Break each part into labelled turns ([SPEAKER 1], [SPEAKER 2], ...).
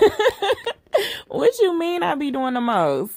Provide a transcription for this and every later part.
[SPEAKER 1] what you mean I be doing the most?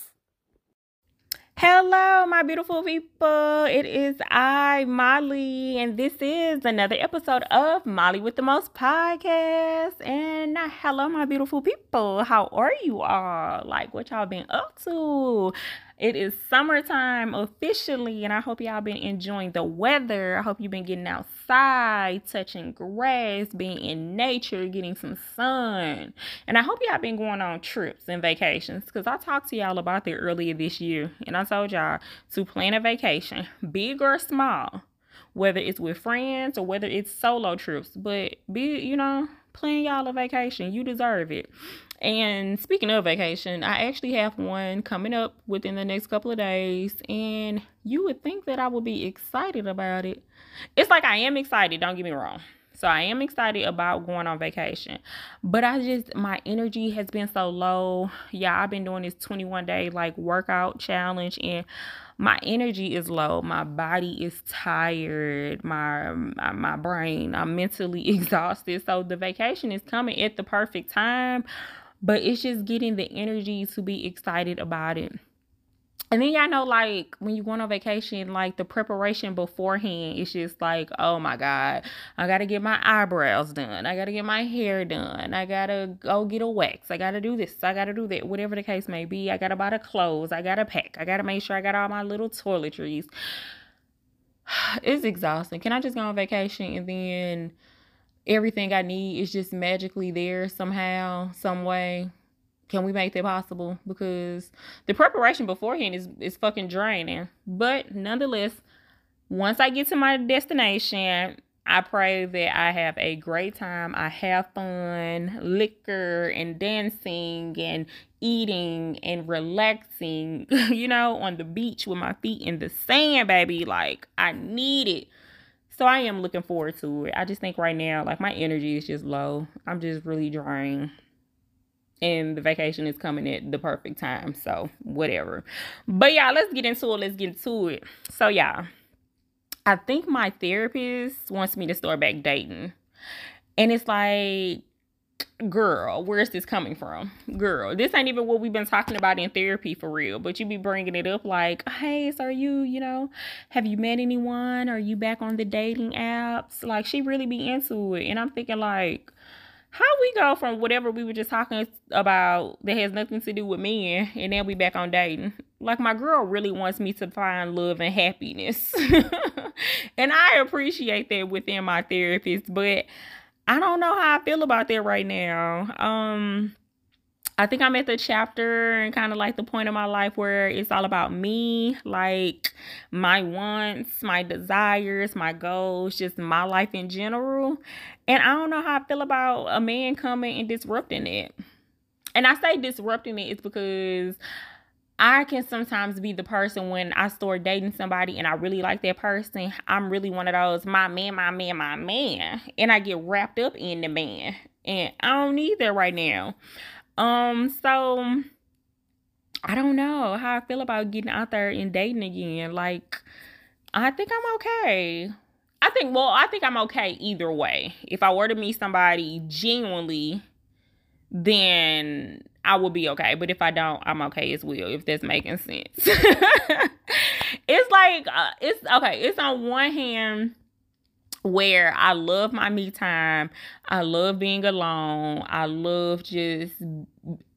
[SPEAKER 1] Hello, my beautiful people. It is I, Molly, and this is another episode of Molly with the Most podcast. And hello, my beautiful people. How are you all? Like, what y'all been up to? It is summertime officially, and I hope y'all been enjoying the weather. I hope you've been getting outside, touching grass, being in nature, getting some sun. And I hope y'all been going on trips and vacations because I talked to y'all about that earlier this year, and I told y'all to plan a vacation, big or small, whether it's with friends or whether it's solo trips. But be, you know, plan y'all a vacation. You deserve it. And speaking of vacation, I actually have one coming up within the next couple of days, and you would think that I would be excited about it. It's like I am excited, don't get me wrong. So I am excited about going on vacation. But I just my energy has been so low. Yeah, I've been doing this 21 day like workout challenge and my energy is low. My body is tired. My my, my brain, I'm mentally exhausted. So the vacation is coming at the perfect time but it's just getting the energy to be excited about it. And then y'all know, like when you go on vacation, like the preparation beforehand, it's just like, oh my god, I gotta get my eyebrows done, I gotta get my hair done, I gotta go get a wax, I gotta do this, I gotta do that, whatever the case may be. I gotta buy the clothes, I gotta pack, I gotta make sure I got all my little toiletries. It's exhausting. Can I just go on vacation and then everything I need is just magically there somehow, some way. Can we make that possible? Because the preparation beforehand is is fucking draining. But nonetheless, once I get to my destination, I pray that I have a great time. I have fun, liquor and dancing and eating and relaxing, you know, on the beach with my feet in the sand, baby. Like, I need it. So I am looking forward to it. I just think right now, like my energy is just low. I'm just really drained. And the vacation is coming at the perfect time. So whatever. But yeah, let's get into it. Let's get into it. So yeah. I think my therapist wants me to start back dating. And it's like girl, where's this coming from? Girl, this ain't even what we've been talking about in therapy for real, but you be bringing it up like, hey, so are you, you know, have you met anyone? Are you back on the dating apps? Like, she really be into it. And I'm thinking, like, how we go from whatever we were just talking about that has nothing to do with men and then we back on dating like my girl really wants me to find love and happiness and i appreciate that within my therapist but I don't know how I feel about that right now. Um I think I'm at the chapter and kind of like the point of my life where it's all about me, like my wants, my desires, my goals, just my life in general. And I don't know how I feel about a man coming and disrupting it. And I say disrupting it is because I can sometimes be the person when I start dating somebody and I really like that person. I'm really one of those my man, my man, my man. And I get wrapped up in the man. And I don't need that right now. Um, so I don't know how I feel about getting out there and dating again. Like, I think I'm okay. I think, well, I think I'm okay either way. If I were to meet somebody genuinely, then I will be okay. But if I don't, I'm okay as well, if that's making sense. it's like, uh, it's okay. It's on one hand where I love my me time. I love being alone. I love just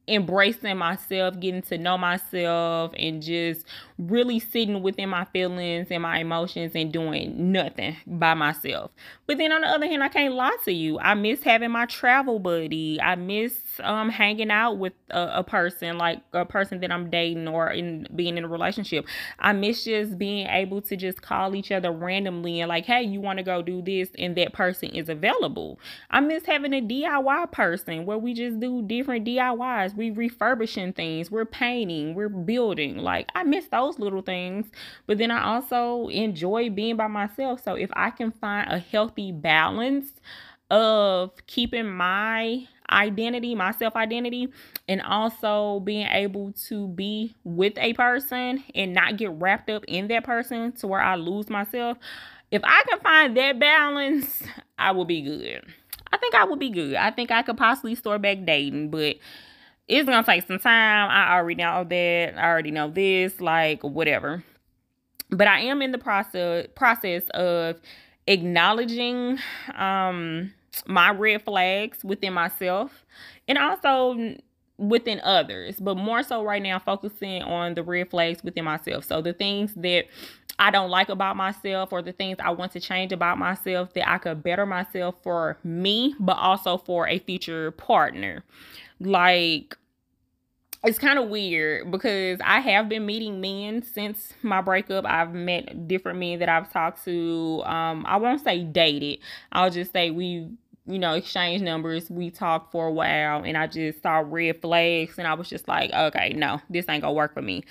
[SPEAKER 1] embracing myself, getting to know myself, and just really sitting within my feelings and my emotions and doing nothing by myself. But then on the other hand, I can't lie to you. I miss having my travel buddy. I miss um hanging out with a, a person like a person that I'm dating or in being in a relationship. I miss just being able to just call each other randomly and like, hey, you want to go do this, and that person is available. I miss having a DIY person where we just do different DIYs. We refurbishing things. We're painting. We're building. Like I miss those those little things. But then I also enjoy being by myself. So if I can find a healthy balance of keeping my identity, my self identity, and also being able to be with a person and not get wrapped up in that person to where I lose myself. If I can find that balance, I will be good. I think I would be good. I think I could possibly start back dating, but it's gonna take some time. I already know that. I already know this, like whatever. But I am in the process process of acknowledging um my red flags within myself and also within others, but more so right now focusing on the red flags within myself. So the things that I don't like about myself or the things I want to change about myself that I could better myself for me, but also for a future partner. Like it's kind of weird because I have been meeting men since my breakup. I've met different men that I've talked to. Um, I won't say dated. I'll just say we you know, exchange numbers. We talked for a while and I just saw red flags and I was just like, okay, no, this ain't gonna work for me.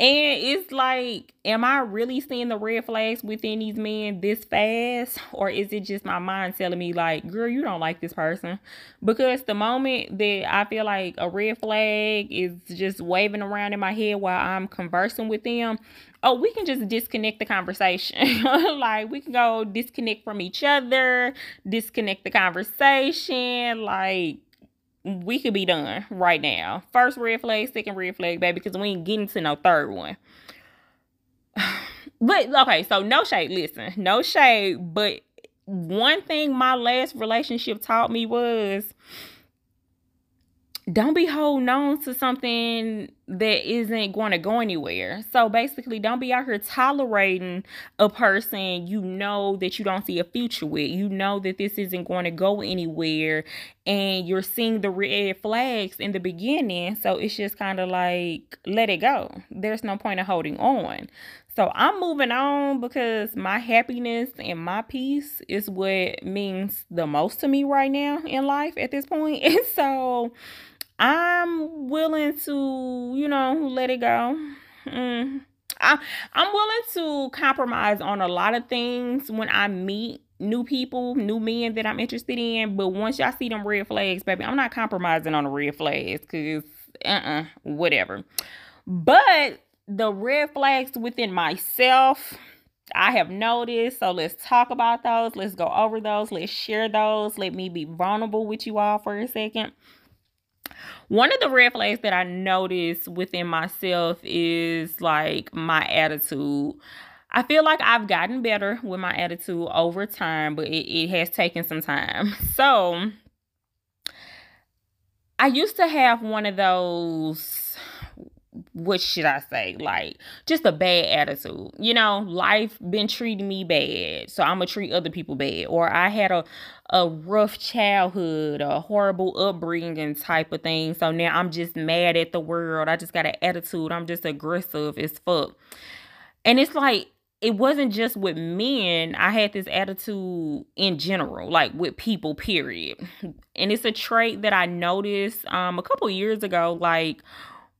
[SPEAKER 1] And it's like, am I really seeing the red flags within these men this fast? Or is it just my mind telling me, like, girl, you don't like this person? Because the moment that I feel like a red flag is just waving around in my head while I'm conversing with them, oh, we can just disconnect the conversation. like, we can go disconnect from each other, disconnect the conversation. Like, we could be done right now. First red flag, second red flag, baby, because we ain't getting to no third one. but okay, so no shade. Listen, no shade. But one thing my last relationship taught me was don't be holding on to something that isn't going to go anywhere. So basically, don't be out here tolerating a person you know that you don't see a future with. You know that this isn't going to go anywhere, and you're seeing the red flags in the beginning. So it's just kind of like, let it go. There's no point of holding on. So I'm moving on because my happiness and my peace is what means the most to me right now in life at this point. And so I'm willing to, you know, let it go. Mm. I, I'm willing to compromise on a lot of things when I meet new people, new men that I'm interested in. But once y'all see them red flags, baby, I'm not compromising on the red flags because, uh uh-uh, uh, whatever. But the red flags within myself, I have noticed. So let's talk about those. Let's go over those. Let's share those. Let me be vulnerable with you all for a second. One of the red flags that I notice within myself is like my attitude. I feel like I've gotten better with my attitude over time, but it, it has taken some time. So I used to have one of those what should I say? Like just a bad attitude. You know, life been treating me bad, so I'm gonna treat other people bad. Or I had a a rough childhood, a horrible upbringing type of thing. So now I'm just mad at the world. I just got an attitude. I'm just aggressive as fuck. And it's like it wasn't just with men. I had this attitude in general, like with people, period. And it's a trait that I noticed um a couple years ago, like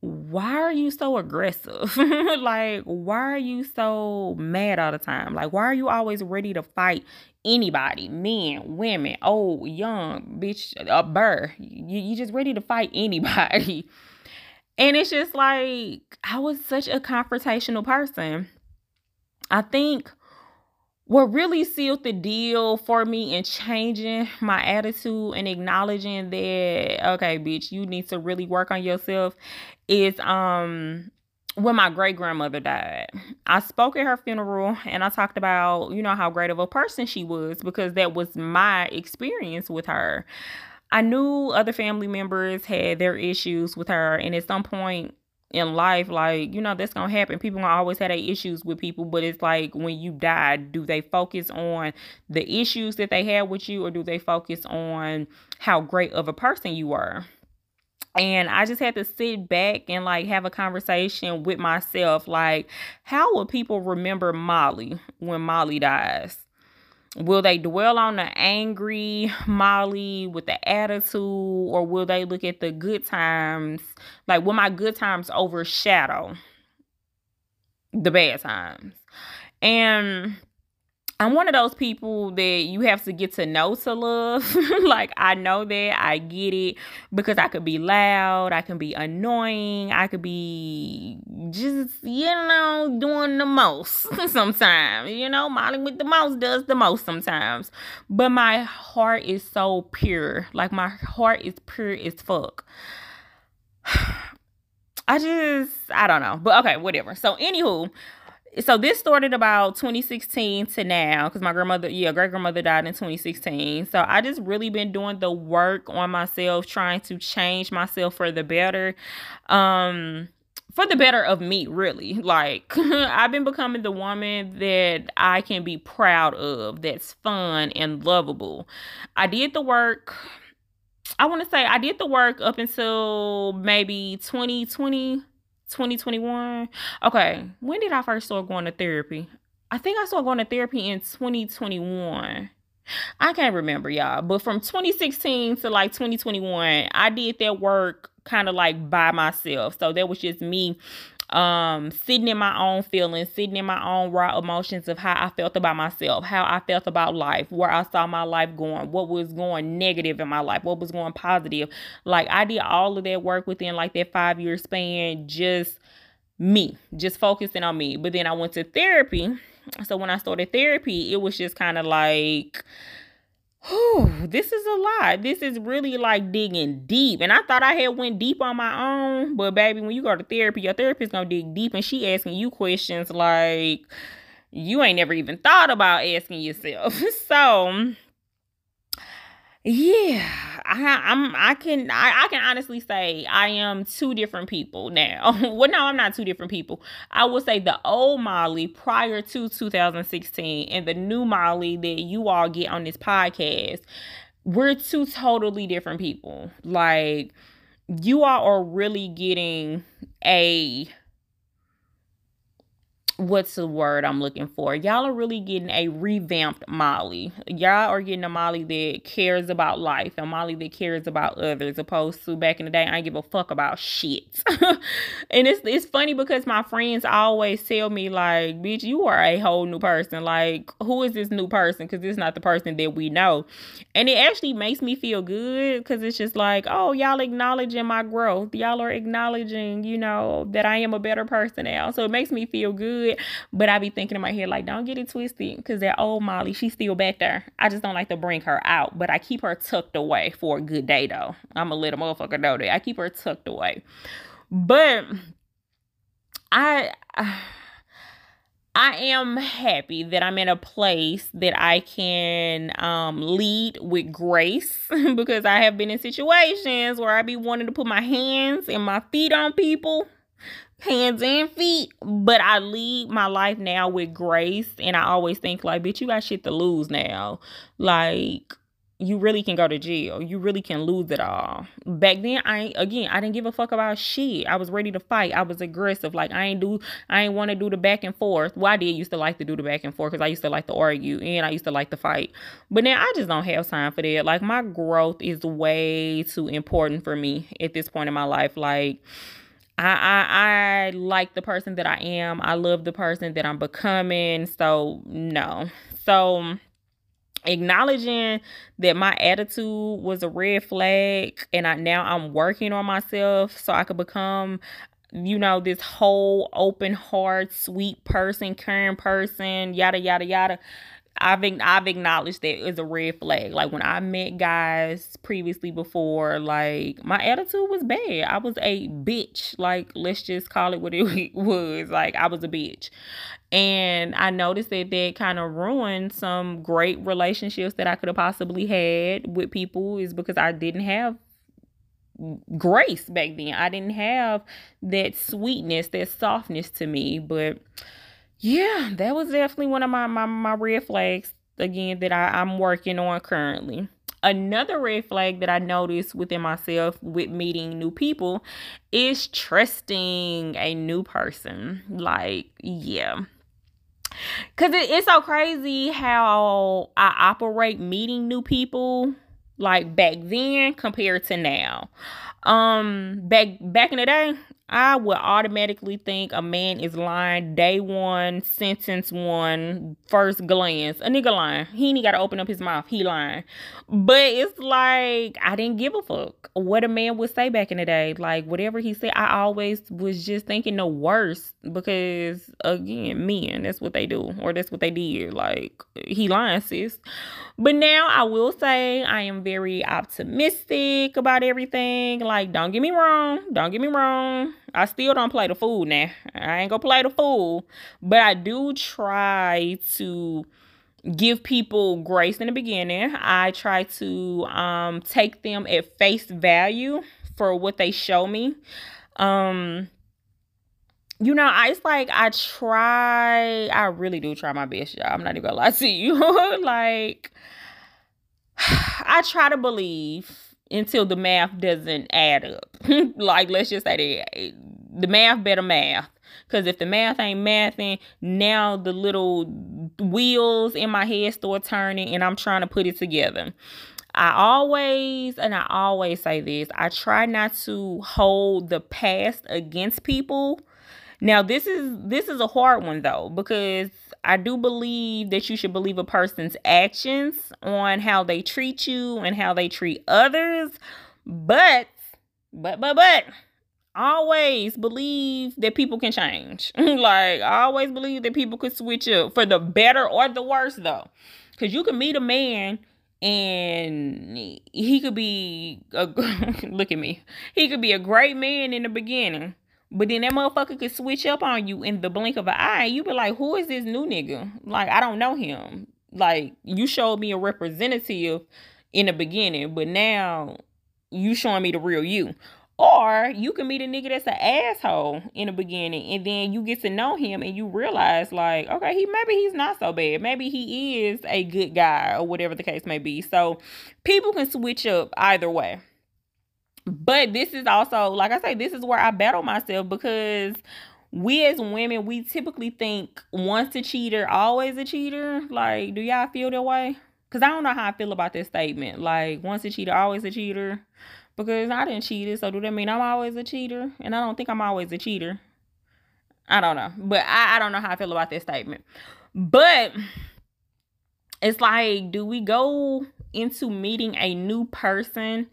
[SPEAKER 1] why are you so aggressive? like, why are you so mad all the time? Like, why are you always ready to fight anybody? Men, women, old, young, bitch, a burr. You, you just ready to fight anybody. And it's just like, I was such a confrontational person. I think what really sealed the deal for me in changing my attitude and acknowledging that okay bitch you need to really work on yourself is um when my great grandmother died. I spoke at her funeral and I talked about, you know, how great of a person she was because that was my experience with her. I knew other family members had their issues with her and at some point in life, like, you know, that's gonna happen. People gonna always have their issues with people, but it's like when you die, do they focus on the issues that they had with you, or do they focus on how great of a person you were? And I just had to sit back and like have a conversation with myself. Like, how will people remember Molly when Molly dies? Will they dwell on the angry Molly with the attitude, or will they look at the good times? Like, will my good times overshadow the bad times? And I'm one of those people that you have to get to know to love. like I know that I get it because I could be loud, I can be annoying, I could be just you know doing the most sometimes. You know, Molly with the most does the most sometimes. But my heart is so pure. Like my heart is pure as fuck. I just I don't know. But okay, whatever. So anywho, so this started about 2016 to now because my grandmother yeah great grandmother died in 2016 so i just really been doing the work on myself trying to change myself for the better um for the better of me really. Like i've been becoming the woman that i can be proud of that's fun and lovable. I did the work i want to say i did the work up until maybe 2020 2021. Okay, when did I first start going to therapy? I think I started going to therapy in 2021. I can't remember, y'all, but from 2016 to like 2021, I did that work kind of like by myself. So that was just me um sitting in my own feelings sitting in my own raw emotions of how i felt about myself how i felt about life where i saw my life going what was going negative in my life what was going positive. Like i did all of that work within like that five year span just me just focusing on me. But then i went to therapy. So when i started therapy it was just kind of like whew, this is a lot. This is really like digging deep. And I thought I had went deep on my own, but baby, when you go to therapy, your therapist gonna dig deep and she asking you questions like you ain't never even thought about asking yourself. so yeah, I, I'm. I can. I, I can honestly say I am two different people now. well, no, I'm not two different people. I would say the old Molly prior to 2016 and the new Molly that you all get on this podcast. We're two totally different people. Like you all are really getting a what's the word I'm looking for? Y'all are really getting a revamped Molly. Y'all are getting a Molly that cares about life, a Molly that cares about others, opposed to back in the day, I give a fuck about shit. and it's it's funny because my friends always tell me like, bitch, you are a whole new person. Like, who is this new person? Because it's not the person that we know. And it actually makes me feel good because it's just like, oh, y'all acknowledging my growth. Y'all are acknowledging, you know, that I am a better person now. So it makes me feel good But I be thinking in my head, like, don't get it twisted. Because that old Molly, she's still back there. I just don't like to bring her out. But I keep her tucked away for a good day, though. I'm a little motherfucker know that. I keep her tucked away. But I. I am happy that I'm in a place that I can um, lead with grace because I have been in situations where I be wanting to put my hands and my feet on people hands and feet, but I lead my life now with grace. And I always think, like, bitch, you got shit to lose now. Like, you really can go to jail. You really can lose it all. Back then, I again, I didn't give a fuck about shit. I was ready to fight. I was aggressive. Like I ain't do, I ain't want to do the back and forth. Well, I did used to like to do the back and forth because I used to like to argue and I used to like to fight. But now I just don't have time for that. Like my growth is way too important for me at this point in my life. Like I, I I like the person that I am. I love the person that I'm becoming. So no. So acknowledging that my attitude was a red flag and I now I'm working on myself so I could become you know this whole open heart sweet person caring person yada yada yada I've I've acknowledged that as a red flag. Like when I met guys previously before, like my attitude was bad. I was a bitch. Like let's just call it what it was. Like I was a bitch. And I noticed that that kind of ruined some great relationships that I could have possibly had with people is because I didn't have grace back then. I didn't have that sweetness, that softness to me, but yeah, that was definitely one of my my, my red flags again that I, I'm working on currently. Another red flag that I noticed within myself with meeting new people is trusting a new person. Like, yeah. Cause it, it's so crazy how I operate meeting new people like back then compared to now. Um back back in the day, I would automatically think a man is lying day one, sentence one, first glance. A nigga lying. He ain't got to open up his mouth. He lying. But it's like, I didn't give a fuck what a man would say back in the day. Like, whatever he said, I always was just thinking the worst because, again, men, that's what they do or that's what they did. Like, he lying, sis. But now I will say I am very optimistic about everything. Like, don't get me wrong. Don't get me wrong. I still don't play the fool now. I ain't gonna play the fool. But I do try to give people grace in the beginning. I try to um, take them at face value for what they show me. Um, you know, I, it's like I try, I really do try my best, y'all. I'm not even gonna lie to you. like, I try to believe until the math doesn't add up. like, let's just say that the math better math. Because if the math ain't mathing, now the little wheels in my head start turning and I'm trying to put it together. I always, and I always say this, I try not to hold the past against people. Now this is this is a hard one though because I do believe that you should believe a person's actions on how they treat you and how they treat others. But but but but always believe that people can change. like, I always believe that people could switch up for the better or the worse, though. Because you can meet a man and he could be, a, look at me, he could be a great man in the beginning. But then that motherfucker could switch up on you in the blink of an eye. You be like, who is this new nigga? Like, I don't know him. Like, you showed me a representative in the beginning, but now you showing me the real you. Or you can meet a nigga that's an asshole in the beginning and then you get to know him and you realize like, okay, he maybe he's not so bad. Maybe he is a good guy or whatever the case may be. So people can switch up either way. But this is also, like I say, this is where I battle myself because we as women, we typically think once a cheater, always a cheater. Like, do y'all feel that way? Because I don't know how I feel about this statement. Like, once a cheater, always a cheater because I didn't cheat it. So do that mean I'm always a cheater? And I don't think I'm always a cheater. I don't know. But I, I don't know how I feel about that statement. But it's like, do we go into meeting a new person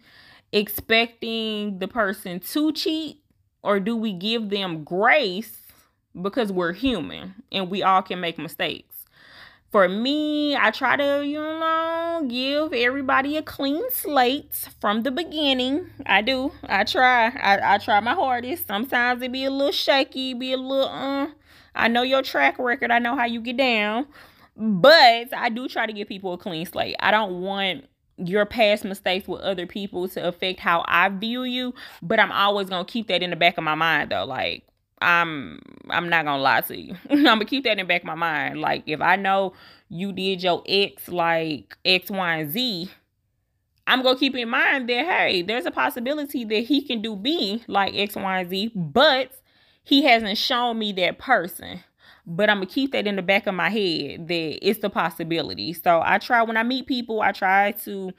[SPEAKER 1] expecting the person to cheat? Or do we give them grace because we're human and we all can make mistakes? For me, I try to, you know, give everybody a clean slate from the beginning. I do. I try. I, I try my hardest. Sometimes it be a little shaky, be a little, uh, I know your track record. I know how you get down. But I do try to give people a clean slate. I don't want your past mistakes with other people to affect how I view you. But I'm always going to keep that in the back of my mind, though. Like, I'm I'm not gonna lie to you. I'm gonna keep that in the back of my mind. Like if I know you did your ex like X, Y, and Z, I'm gonna keep in mind that hey, there's a possibility that he can do B like X, Y, and Z, but he hasn't shown me that person. But I'm gonna keep that in the back of my head that it's the possibility. So I try when I meet people, I try to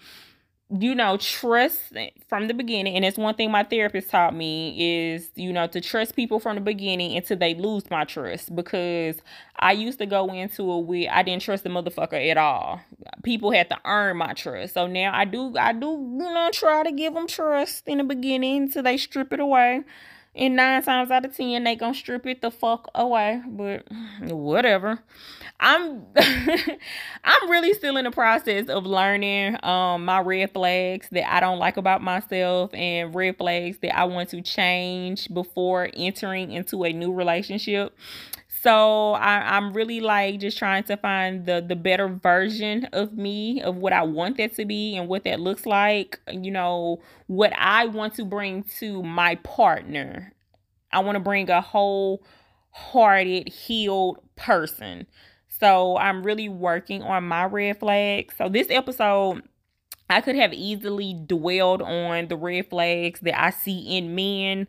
[SPEAKER 1] you know, trust from the beginning. And it's one thing my therapist taught me is, you know, to trust people from the beginning until they lose my trust. Because I used to go into it with I didn't trust the motherfucker at all. People had to earn my trust. So now I do I do, you know, try to give them trust in the beginning until they strip it away. And nine times out of ten, they gonna strip it the fuck away. But whatever. I'm I'm really still in the process of learning um my red flags that I don't like about myself and red flags that I want to change before entering into a new relationship. So I, am really like just trying to find the the better version of me of what I want that to be and what that looks like. You know what I want to bring to my partner. I want to bring a whole hearted, healed person. So I'm really working on my red flags. So this episode I could have easily dwelled on the red flags that I see in men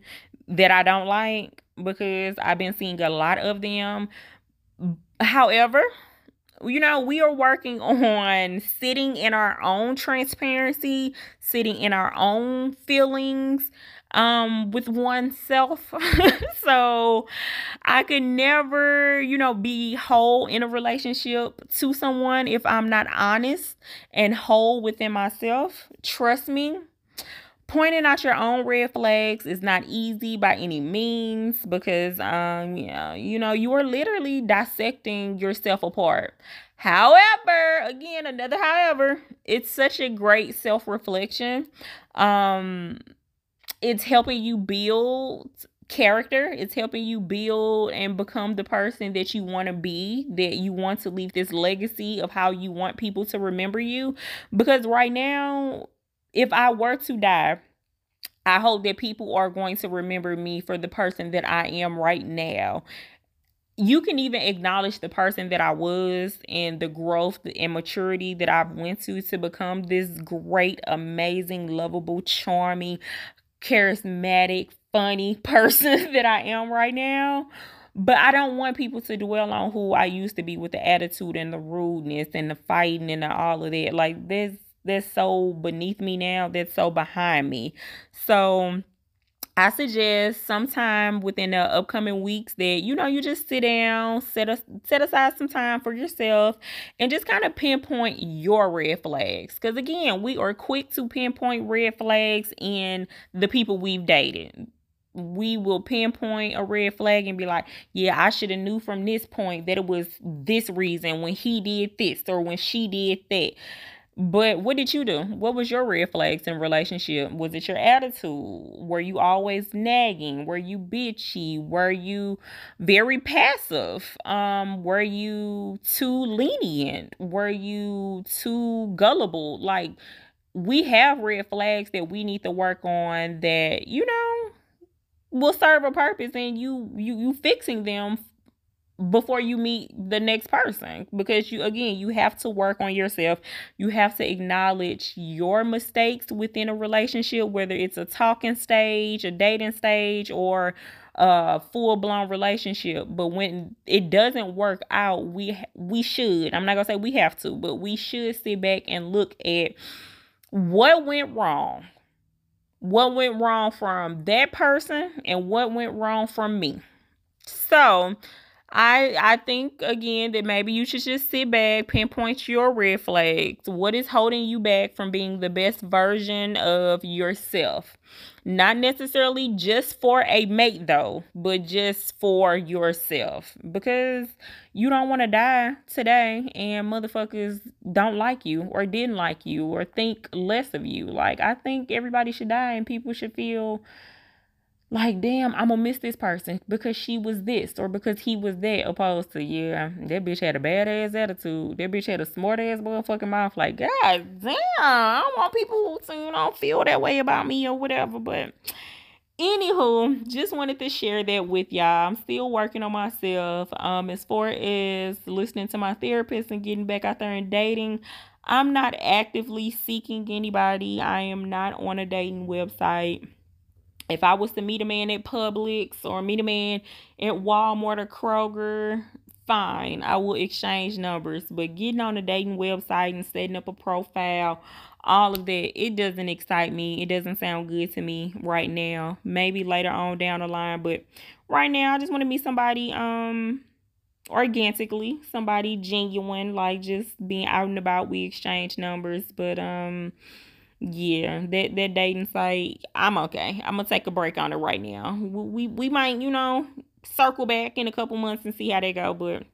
[SPEAKER 1] that I don't like because I've been seeing a lot of them. However, you know, we are working on sitting in our own transparency, sitting in our own feelings um with oneself so i could never you know be whole in a relationship to someone if i'm not honest and whole within myself trust me pointing out your own red flags is not easy by any means because um yeah you know you are literally dissecting yourself apart. However again another however it's such a great self-reflection. Um it's helping you build character. It's helping you build and become the person that you want to be that you want to leave this legacy of how you want people to remember you. Because right now if I were to die, I hope that people are going to remember me for the person that I am right now. You can even acknowledge the person that I was and the growth and maturity that I've went to to become this great, amazing, lovable, charming, charismatic, funny person that I am right now. But I don't want people to dwell on who I used to be with the attitude and the rudeness and the fighting and all of that. Like this that's so beneath me now, that's so behind me. So I suggest sometime within the upcoming weeks that you know you just sit down, set a, set aside some time for yourself, and just kind of pinpoint your red flags. Because again, we are quick to pinpoint red flags in the people we've dated. We will pinpoint a red flag and be like, "Yeah, I should have knew from this point that it was this reason when he did this or when she did that." But what did you do? What was your red flags in relationship? Was it your attitude? Were you always nagging? Were you bitchy? Were you very passive? Um, were you too lenient? Were you too gullible? Like we have red flags that we need to work on that, you know, will serve a purpose and you you you fixing them before you meet the next person. Because you again you have to work on yourself. You have to acknowledge your mistakes within a relationship whether it's a talking stage a dating stage or a full-blown relationship. But when it doesn't work out we we should i'm not gonna say we have to but we should sit back and look at what went wrong. What went wrong from that person and what went wrong from me. So I I think again that maybe you should just sit back, pinpoint your red flags. What is holding you back from being the best version of yourself? Not necessarily just for a mate though, but just for yourself. Because you don't want to die today and motherfuckers don't like you or didn't like you or think less of you. Like I think everybody should die and people should feel like damn i'm gonna miss this person because she was this or because he was that. Opposed to yeah that bitch had a badass attitude. That bitch had a smart ass motherfucking mouth. Like god damn i don't want people to you know feel that way about me or whatever. But anywho just wanted to share that with y'all. I'm still working on myself. Um as far as listening to my therapist and getting back out there and dating i'm not actively seeking anybody. I am not on a dating website if I was to meet a man at Publix or meet a man at Walmart or Kroger, fine, I will exchange numbers. But getting on a dating website and setting up a profile, all of that, it doesn't excite me. It doesn't sound good to me right now. Maybe later on down the line, but right now I just want to meet somebody um organically, somebody genuine, like just being out and about. We exchange numbers, but um yeah, that that dating site, I'm okay. I'm gonna take a break on it right now. We we might, you know, circle back in a couple months and see how they go, but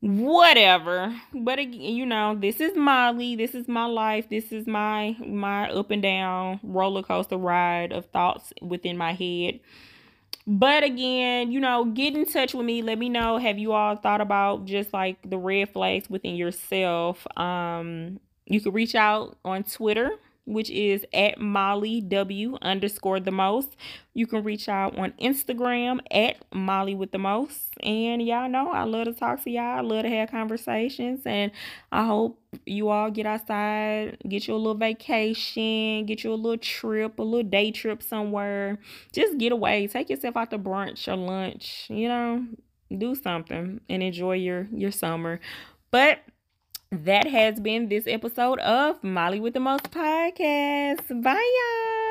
[SPEAKER 1] whatever. But again, you know, this is Molly. This is my life. This is my my up and down roller coaster ride of thoughts within my head. But again, you know, get in touch with me. Let me know. Have you all thought about just like the red flags within yourself? Um, you can reach out on Twitter which is at Molly W underscore the most. You can reach out on Instagram at Molly with the most. And y'all know I love to talk to y'all. I love to have conversations. And I hope you all get outside, get you a little vacation, get you a little trip, a little day trip somewhere. Just get away. Take yourself out to brunch or lunch, you know, do something and enjoy your your summer. But that has been this episode of Molly with the Most podcast. Bye, y'all.